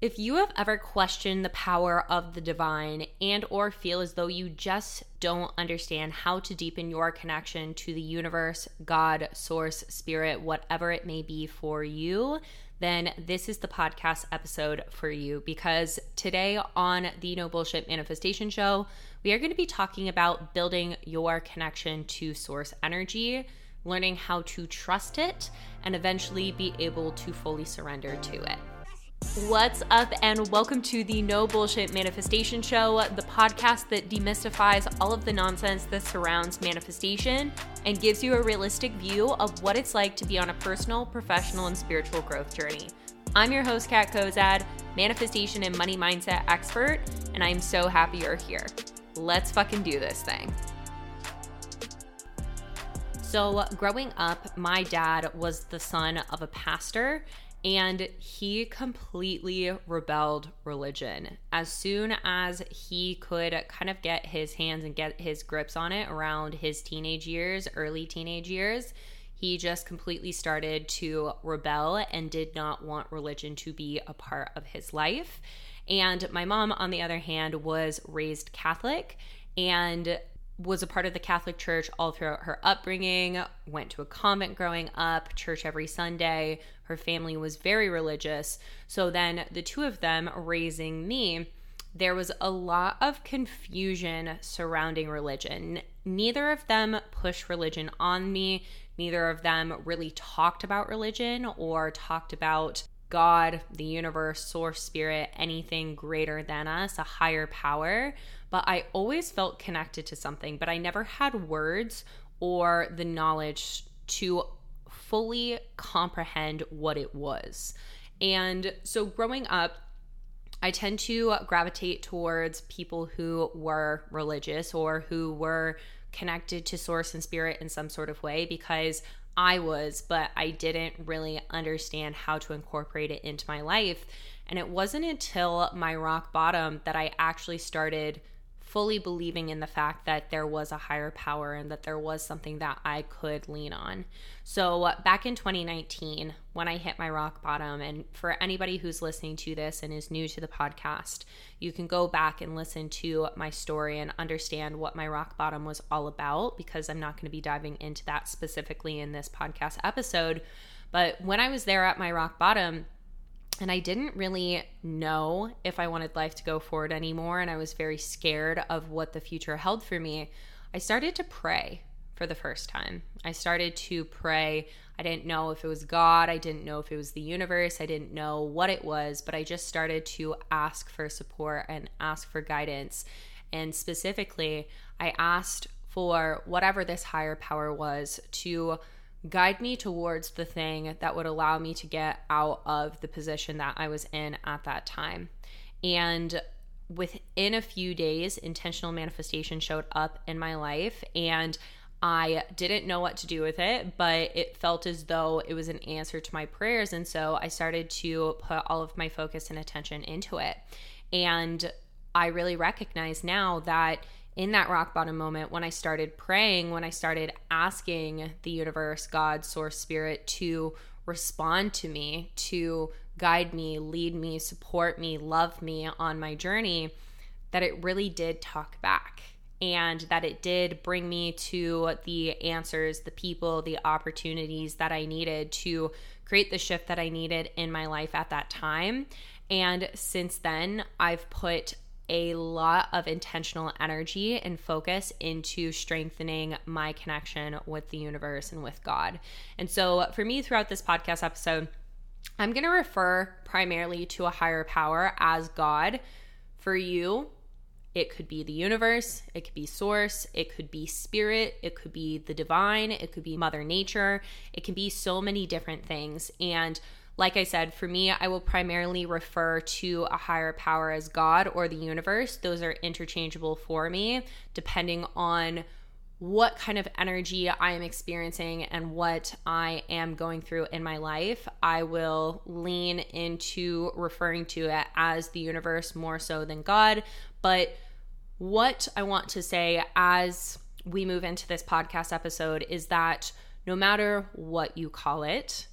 If you have ever questioned the power of the divine and or feel as though you just don't understand how to deepen your connection to the universe, God, source, spirit, whatever it may be for you, then this is the podcast episode for you because today on the No Bullshit Manifestation Show, we are going to be talking about building your connection to source energy, learning how to trust it, and eventually be able to fully surrender to it. What's up, and welcome to the No Bullshit Manifestation Show, the podcast that demystifies all of the nonsense that surrounds manifestation and gives you a realistic view of what it's like to be on a personal, professional, and spiritual growth journey. I'm your host, Kat Kozad, manifestation and money mindset expert, and I'm so happy you're here. Let's fucking do this thing. So, growing up, my dad was the son of a pastor and he completely rebelled religion. As soon as he could kind of get his hands and get his grips on it around his teenage years, early teenage years, he just completely started to rebel and did not want religion to be a part of his life. And my mom, on the other hand, was raised Catholic and was a part of the Catholic Church all throughout her upbringing, went to a convent growing up, church every Sunday. Her family was very religious. So then the two of them raising me, there was a lot of confusion surrounding religion. Neither of them pushed religion on me. Neither of them really talked about religion or talked about God, the universe, source, spirit, anything greater than us, a higher power but I always felt connected to something, but I never had words or the knowledge to fully comprehend what it was. And so growing up, I tend to gravitate towards people who were religious or who were connected to source and spirit in some sort of way because I was, but I didn't really understand how to incorporate it into my life. And it wasn't until my rock bottom that I actually started fully believing in the fact that there was a higher power and that there was something that I could lean on. So, back in 2019, when I hit my rock bottom, and for anybody who's listening to this and is new to the podcast, you can go back and listen to my story and understand what my rock bottom was all about because I'm not going to be diving into that specifically in this podcast episode. But when I was there at my rock bottom, and I didn't really know if I wanted life to go forward anymore. And I was very scared of what the future held for me. I started to pray for the first time. I started to pray. I didn't know if it was God. I didn't know if it was the universe. I didn't know what it was, but I just started to ask for support and ask for guidance. And specifically, I asked for whatever this higher power was to guide me towards the thing that would allow me to get out of the position that I was in at that time. And within a few days, intentional manifestation showed up in my life and I didn't know what to do with it, but it felt as though it was an answer to my prayers. And so I started to put all of my focus and attention into it. And I really recognize now that in that rock bottom moment when I started praying, when I started asking the universe, God, source, spirit to respond to me, to guide me, lead me, support me, love me on my journey, that it really did talk back and that it did bring me to the answers, the people, the opportunities that I needed to create the shift that I needed in my life at that time. And since then, I've put a lot of intentional energy and focus into strengthening my connection with the universe and with God. And so, for me, throughout this podcast episode, I'm going to refer primarily to a higher power as God. For you, it could be the universe, it could be source, it could be spirit, it could be the divine, it could be Mother Nature, it can be so many different things. And like I said, for me, I will primarily refer to a higher power as God or the universe. Those are interchangeable for me, depending on what kind of energy I am experiencing and what I am going through in my life, I will lean into referring to it as the universe more so than God. But what I want to say as we move into this podcast episode is that no matter what you call it,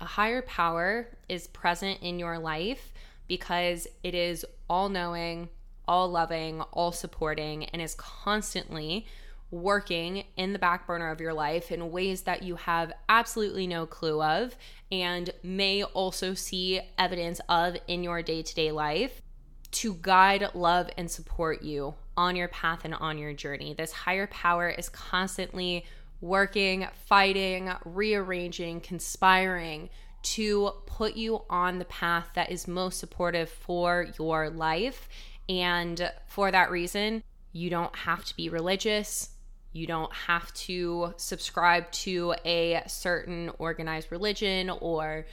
a higher power is present in your life because it is all knowing, all loving, all supporting, and is constantly working in the back burner of your life in ways that you have absolutely no clue of and may also see evidence of in your day to day life to guide, love, and support you on your path and on your journey. This higher power is constantly working, fighting, rearranging, conspiring to put you on the path that is most supportive for your life. And for that reason, you don't have to be religious. You don't have to subscribe to a certain organized religion or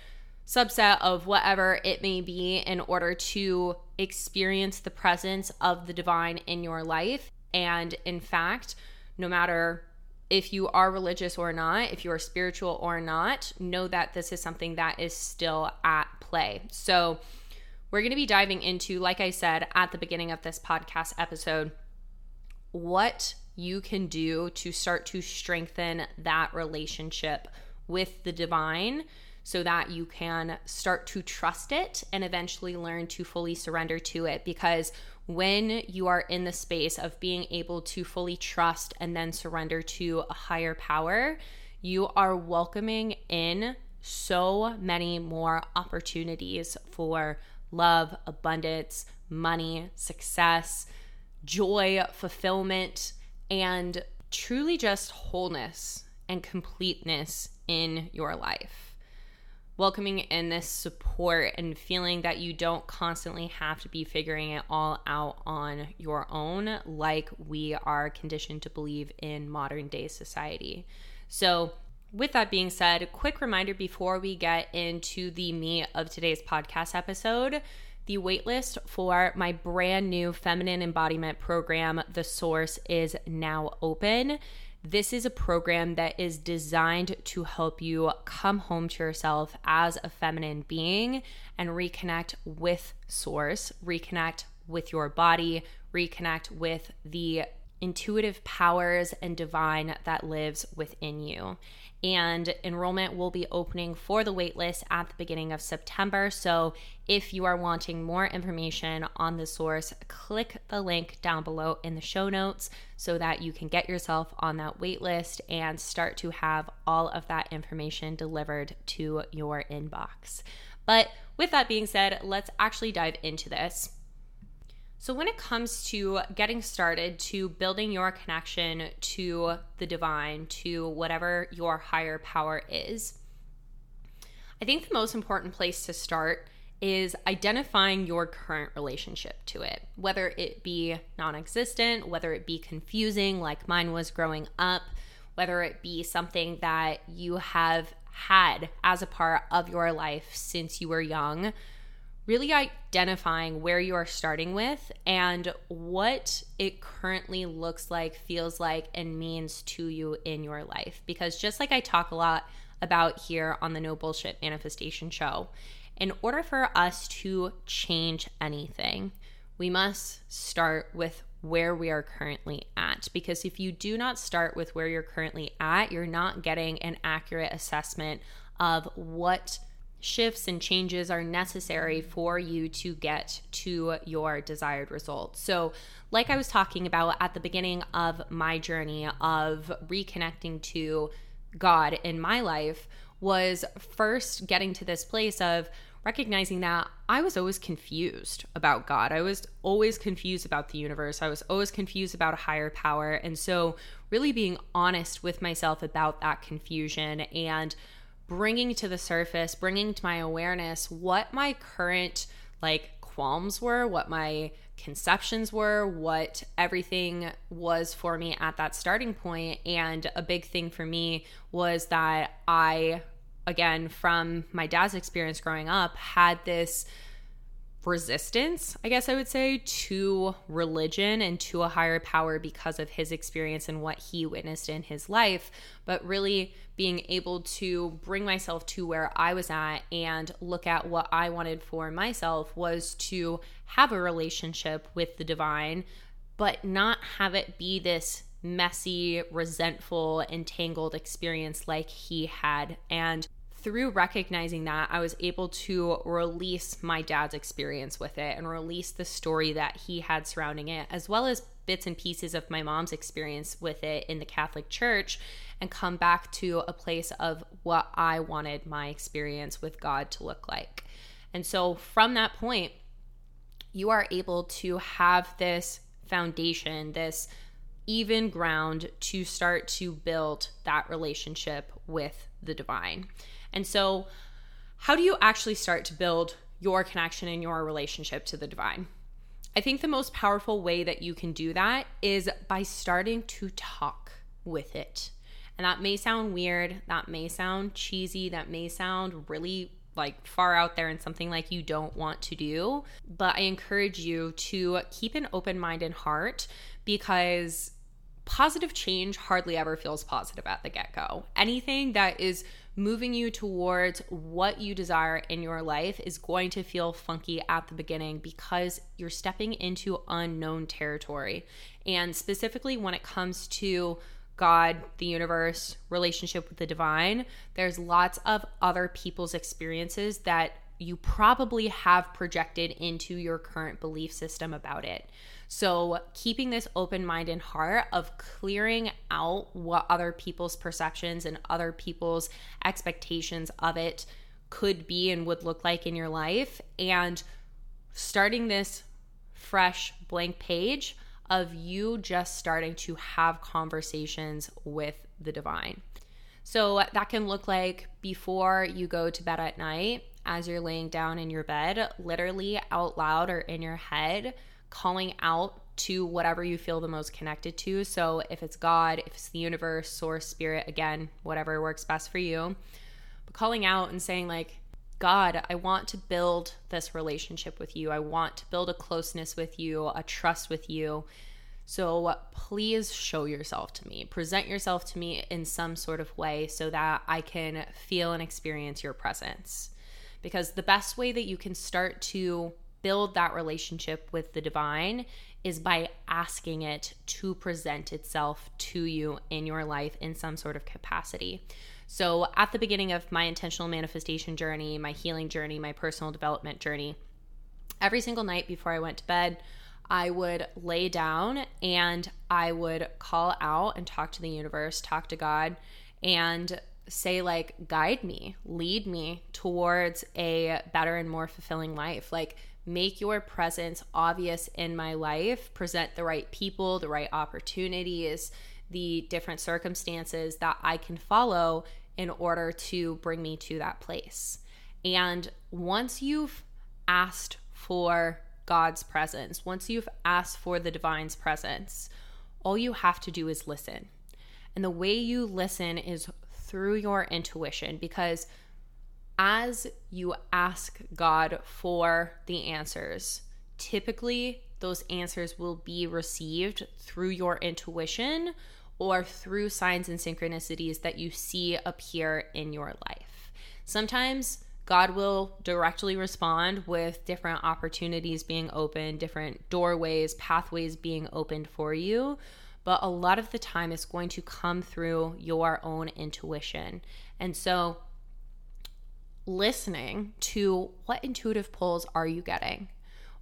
subset of whatever it may be in order to experience the presence of the divine in your life. And in fact, no matter if you are religious or not, if you are spiritual or not, know that this is something that is still at play. So, we're going to be diving into, like I said at the beginning of this podcast episode, what you can do to start to strengthen that relationship with the divine so that you can start to trust it and eventually learn to fully surrender to it. Because when you are in the space of being able to fully trust and then surrender to a higher power, you are welcoming in so many more opportunities for love, abundance, money, success, joy, fulfillment, and truly just wholeness and completeness in your life welcoming in this support and feeling that you don't constantly have to be figuring it all out on your own, like we are conditioned to believe in modern day society. So, with that being said, quick reminder before we get into the meat of today's podcast episode. The waitlist for my brand new feminine embodiment program, The Source, is now open. This is a program that is designed to help you come home to yourself as a feminine being and reconnect with source, reconnect with your body, reconnect with the intuitive powers and divine that lives within you and enrollment will be opening for the waitlist at the beginning of September. So, if you are wanting more information on the source, click the link down below in the show notes so that you can get yourself on that waitlist and start to have all of that information delivered to your inbox. But with that being said, let's actually dive into this. So, when it comes to getting started to building your connection to the divine, to whatever your higher power is, I think the most important place to start is identifying your current relationship to it, whether it be non existent, whether it be confusing, like mine was growing up, whether it be something that you have had as a part of your life since you were young really identifying where you are starting with and what it currently looks like, feels like, and means to you in your life. Because just like I talk a lot about here on the No Bullshit Manifestation Show, in order for us to change anything, we must start with where we are currently at. Because if you do not start with where you're currently at, you're not getting an accurate assessment of what shifts and changes are necessary for you to get to your desired result. So, like I was talking about at the beginning of my journey of reconnecting to God in my life, was first getting to this place of recognizing that I was always confused about God. I was always confused about the universe. I was always confused about a higher power. And so, really being honest with myself about that confusion and bringing to the surface, bringing to my awareness what my current like qualms were, what my conceptions were, what everything was for me at that starting point. And a big thing for me was that I, again, from my dad's experience growing up, had this resistance, I guess I would say, to religion and to a higher power because of his experience and what he witnessed in his life, but really being able to bring myself to where I was at and look at what I wanted for myself was to have a relationship with the divine, but not have it be this messy, resentful, entangled experience like he had. And through recognizing that, I was able to release my dad's experience with it and release the story that he had surrounding it, as well as bits and pieces of my mom's experience with it in the Catholic Church, and come back to a place of what I wanted my experience with God to look like. And so from that point, you are able to have this foundation, this even ground to start to build that relationship with the divine. And so, how do you actually start to build your connection and your relationship to the divine? I think the most powerful way that you can do that is by starting to talk with it. And that may sound weird, that may sound cheesy, that may sound really like far out there and something like you don't want to do. But I encourage you to keep an open mind and heart because positive change hardly ever feels positive at the get go. Anything that is moving you towards what you desire in your life is going to feel funky at the beginning because you're stepping into unknown territory. And specifically when it comes to God, the universe, relationship with the divine, there's lots of other people's experiences that you probably have projected into your current belief system about it. So, keeping this open mind and heart of clearing out what other people's perceptions and other people's expectations of it could be and would look like in your life, and starting this fresh blank page of you just starting to have conversations with the divine. So, that can look like before you go to bed at night, as you're laying down in your bed, literally out loud or in your head calling out to whatever you feel the most connected to. So if it's God, if it's the universe, source, spirit, again, whatever works best for you, but calling out and saying, like, God, I want to build this relationship with you. I want to build a closeness with you, a trust with you. So please show yourself to me. Present yourself to me in some sort of way so that I can feel and experience your presence. Because the best way that you can start to build that relationship with the divine is by asking it to present itself to you in your life in some sort of capacity. So, at the beginning of my intentional manifestation journey, my healing journey, my personal development journey, every single night before I went to bed, I would lay down and I would call out and talk to the universe, talk to God, and say, like, guide me, lead me towards a better and more fulfilling life. Like, make your presence obvious in my life, present the right people, the right opportunities, the different circumstances that I can follow in order to bring me to that place. And once you've asked for God's presence, once you've asked for the divine's presence, all you have to do is listen. And the way you listen is through your intuition because as you ask God for the answers, typically those answers will be received through your intuition or through signs and synchronicities that you see appear in your life. Sometimes God will directly respond with different opportunities being opened, different doorways, pathways being opened for you. But a lot of the time, it's going to come through your own intuition. And so, listening to what intuitive pulls are you getting?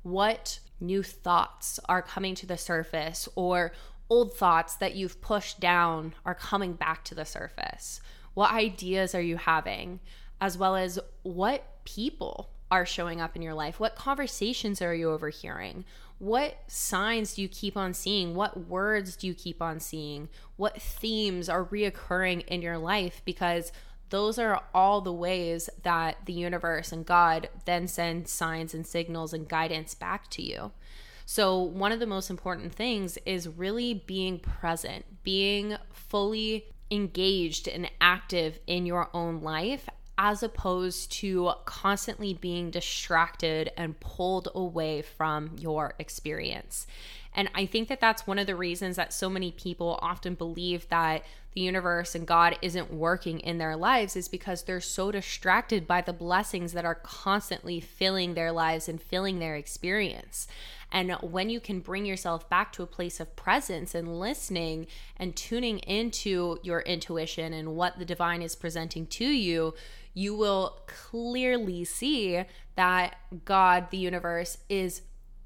What new thoughts are coming to the surface or old thoughts that you've pushed down are coming back to the surface? What ideas are you having? As well as what people are showing up in your life? What conversations are you overhearing? What signs do you keep on seeing? What words do you keep on seeing? What themes are reoccurring in your life? Because those are all the ways that the universe and God then send signs and signals and guidance back to you. So, one of the most important things is really being present, being fully engaged and active in your own life as opposed to constantly being distracted and pulled away from your experience. And I think that that's one of the reasons that so many people often believe that the universe and God isn't working in their lives is because they're so distracted by the blessings that are constantly filling their lives and filling their experience. And when you can bring yourself back to a place of presence and listening and tuning into your intuition and what the divine is presenting to you, you will clearly see that God, the universe, is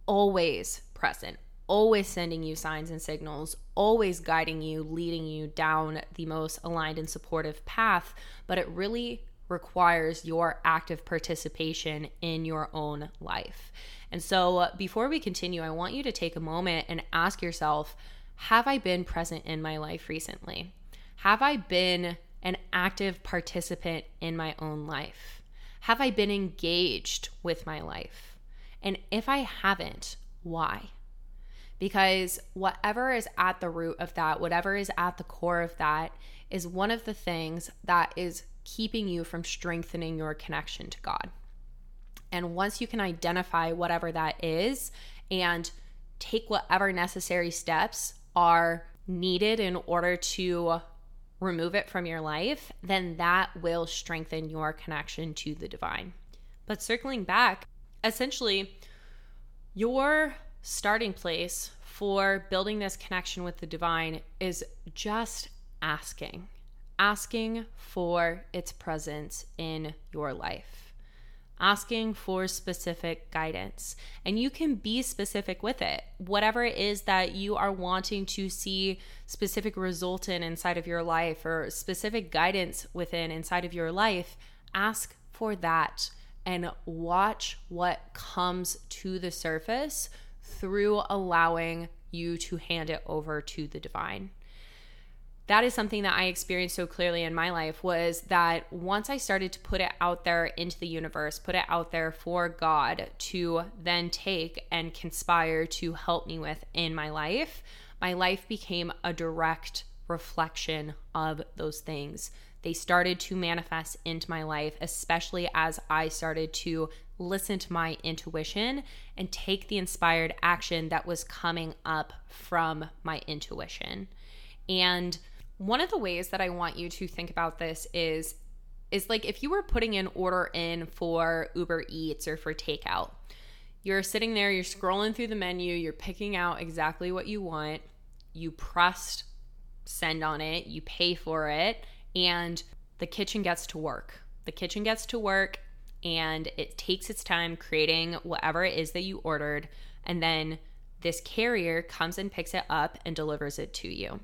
always present, always sending you signs and signals, always guiding you, leading you down the most aligned and supportive path. But it really requires your active participation in your own life. And so, uh, before we continue, I want you to take a moment and ask yourself Have I been present in my life recently? Have I been an active participant in my own life? Have I been engaged with my life? And if I haven't, why? Because whatever is at the root of that, whatever is at the core of that, is one of the things that is keeping you from strengthening your connection to God. And once you can identify whatever that is and take whatever necessary steps are needed in order to remove it from your life, then that will strengthen your connection to the divine. But circling back, essentially, your starting place for building this connection with the divine is just asking asking for its presence in your life, asking for specific guidance. And you can be specific with it. Whatever it is that you are wanting to see specific result in inside of your life or specific guidance within inside of your life, ask for that and watch what comes to the surface through allowing you to hand it over to the divine that is something that I experienced so clearly in my life was that once I started to put it out there into the universe, put it out there for God to then take and conspire to help me with in my life, my life became a direct reflection of those things. They started to manifest into my life, especially as I started to listen to my intuition and take the inspired action that was coming up from my intuition. And one of the ways that I want you to think about this is is like if you were putting an order in for Uber Eats or for takeout. You're sitting there, you're scrolling through the menu, you're picking out exactly what you want. You pressed send on it, you pay for it, and the kitchen gets to work. The kitchen gets to work and it takes its time creating whatever it is that you ordered and then this carrier comes and picks it up and delivers it to you.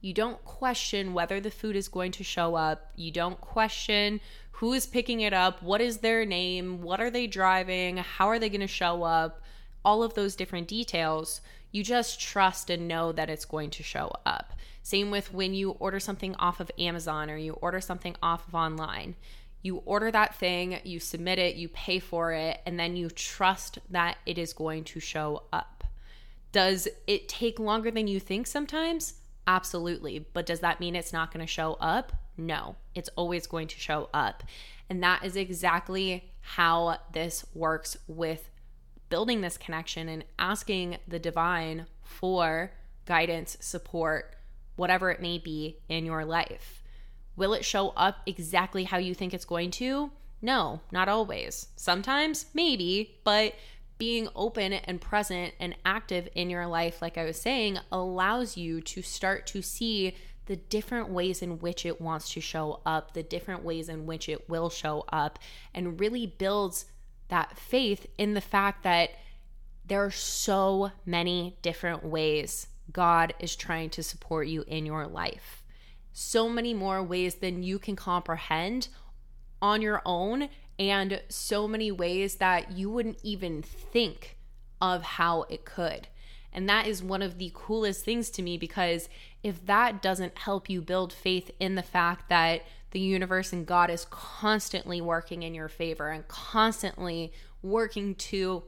You don't question whether the food is going to show up. You don't question who is picking it up, what is their name, what are they driving, how are they going to show up, all of those different details. You just trust and know that it's going to show up. Same with when you order something off of Amazon or you order something off of online. You order that thing, you submit it, you pay for it, and then you trust that it is going to show up. Does it take longer than you think sometimes? Absolutely. But does that mean it's not going to show up? No, it's always going to show up. And that is exactly how this works with building this connection and asking the divine for guidance, support, whatever it may be in your life. Will it show up exactly how you think it's going to? No, not always. Sometimes, maybe, but being open and present and active in your life, like I was saying, allows you to start to see the different ways in which it wants to show up, the different ways in which it will show up, and really builds that faith in the fact that there are so many different ways God is trying to support you in your life. So many more ways than you can comprehend on your own and so many ways that you wouldn't even think of how it could. And that is one of the coolest things to me because if that doesn't help you build faith in the fact that the universe and God is constantly working in your favor and constantly working to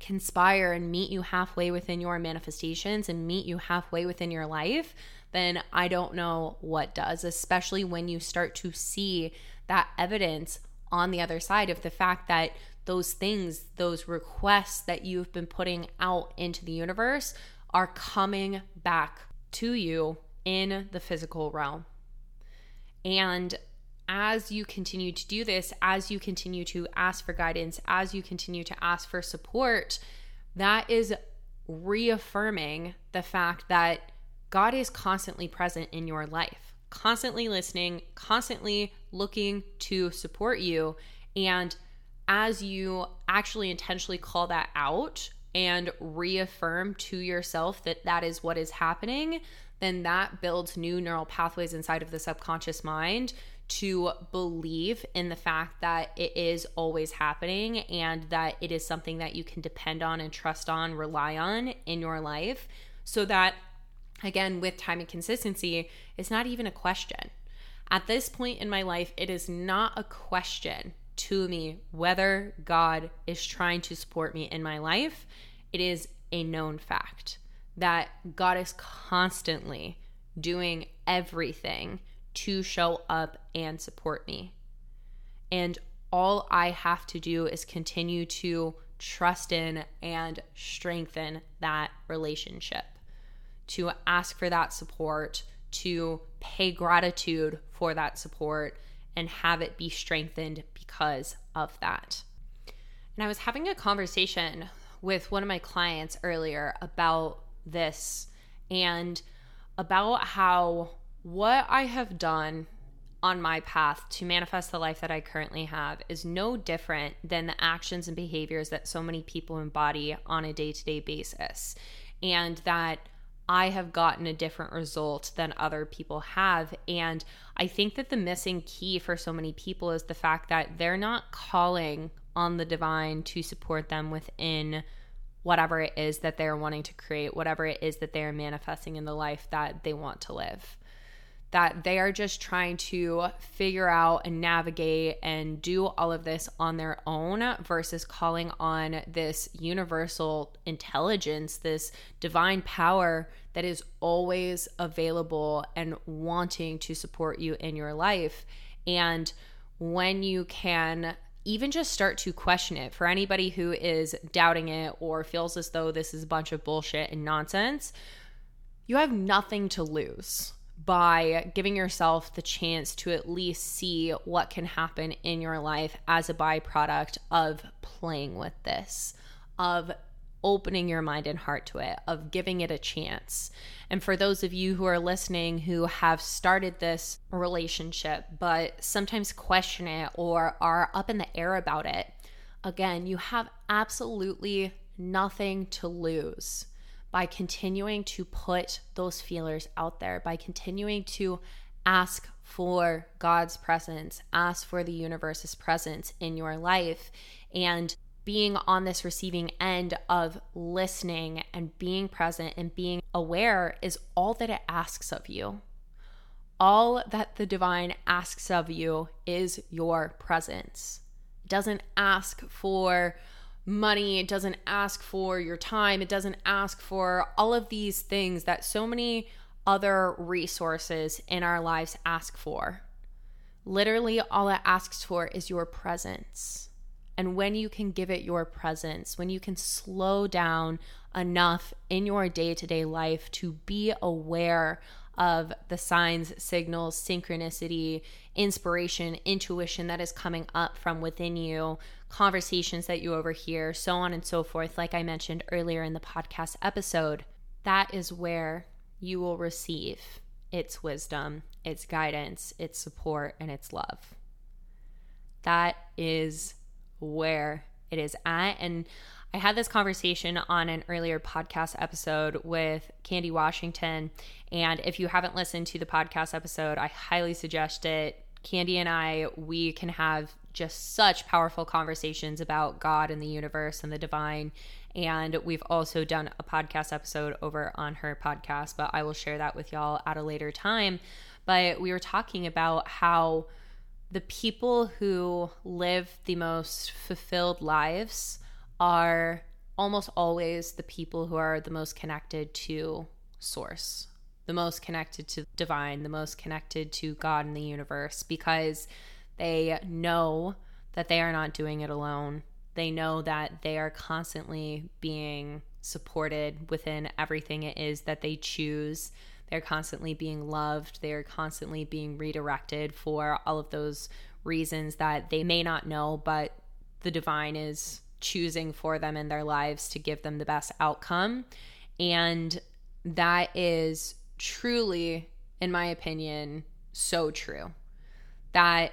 conspire and meet you halfway within your manifestations and meet you halfway within your life, then I don't know what does, especially when you start to see that evidence on the other side of the fact that those things, those requests that you've been putting out into the universe are coming back to you in the physical realm. And as you continue to do this, as you continue to ask for guidance, as you continue to ask for support, that is reaffirming the fact that God is constantly present in your life. constantly listening, constantly looking to support you. And as you actually intentionally call that out and reaffirm to yourself that that is what is happening, then that builds new neural pathways inside of the subconscious mind to believe in the fact that it is always happening and that it is something that you can depend on and trust on, rely on in your life so that again with time and consistency it's not even a question. At this point in my life, it is not a question to me whether God is trying to support me in my life. It is a known fact that God is constantly doing everything to show up and support me. And all I have to do is continue to trust in and strengthen that relationship, to ask for that support, to pay gratitude for that support, and have it be strengthened because of that. And I was having a conversation with one of my clients earlier about this and about how what I have done on my path to manifest the life that I currently have is no different than the actions and behaviors that so many people embody on a day to day basis. And that I have gotten a different result than other people have. And I think that the missing key for so many people is the fact that they're not calling on the divine to support them within whatever it is that they're wanting to create, whatever it is that they're manifesting in the life that they want to live that they are just trying to figure out and navigate and do all of this on their own versus calling on this universal intelligence, this divine power that is always available and wanting to support you in your life. And when you can even just start to question it for anybody who is doubting it or feels as though this is a bunch of bullshit and nonsense, you have nothing to lose by giving yourself the chance to at least see what can happen in your life as a byproduct of playing with this, of opening your mind and heart to it, of giving it a chance. And for those of you who are listening who have started this relationship, but sometimes question it or are up in the air about it, again, you have absolutely nothing to lose by continuing to put those feelers out there, by continuing to ask for God's presence, ask for the universe's presence in your life, and being on this receiving end of listening and being present and being aware is all that it asks of you. All that the divine asks of you is your presence. It doesn't ask for money, it doesn't ask for your time, it doesn't ask for all of these things that so many other resources in our lives ask for. Literally, all it asks for is your presence. And when you can give it your presence, when you can slow down enough in your day to day life to be aware of the signs, signals, synchronicity, inspiration, intuition that is coming up from within you, conversations that you overhear, so on and so forth, like I mentioned earlier in the podcast episode, that is where you will receive its wisdom, its guidance, its support, and its love. That is where it is at. And I had this conversation on an earlier podcast episode with Candy Washington. And if you haven't listened to the podcast episode, I highly suggest it. Candy and I, we can have just such powerful conversations about God and the universe and the divine. And we've also done a podcast episode over on her podcast, but I will share that with y'all at a later time. But we were talking about how the people who live the most fulfilled lives are almost always the people who are the most connected to source, the most connected to divine, the most connected to God and the universe because they know that they are not doing it alone. They know that they are constantly being supported within everything it is that they choose. They're constantly being loved. They're constantly being redirected for all of those reasons that they may not know, but the divine is choosing for them in their lives to give them the best outcome. And that is truly, in my opinion, so true. That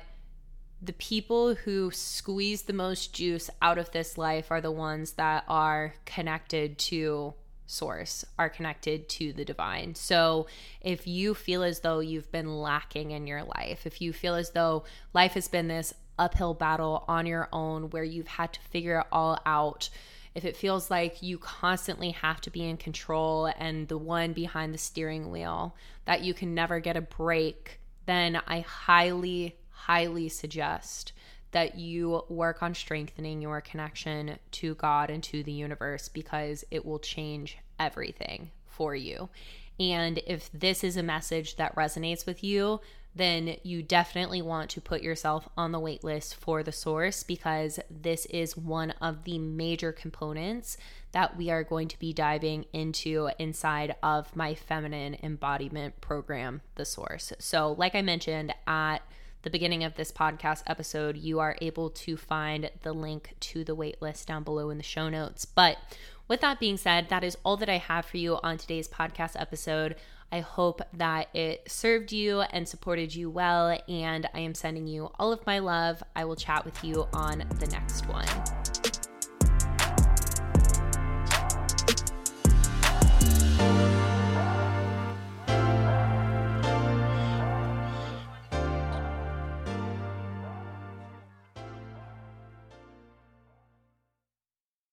the people who squeeze the most juice out of this life are the ones that are connected to source, are connected to the divine. So if you feel as though you've been lacking in your life, if you feel as though life has been this uphill battle on your own where you've had to figure it all out, if it feels like you constantly have to be in control and the one behind the steering wheel, that you can never get a break, then I highly, highly suggest that you work on strengthening your connection to God and to the universe because it will change everything for you. And if this is a message that resonates with you, then you definitely want to put yourself on the wait list for the source because this is one of the major components that we are going to be diving into inside of my feminine embodiment program, The Source. So, like I mentioned at the beginning of this podcast episode, you are able to find the link to the waitlist down below in the show notes. But with that being said, that is all that I have for you on today's podcast episode. I hope that it served you and supported you well, and I am sending you all of my love. I will chat with you on the next one.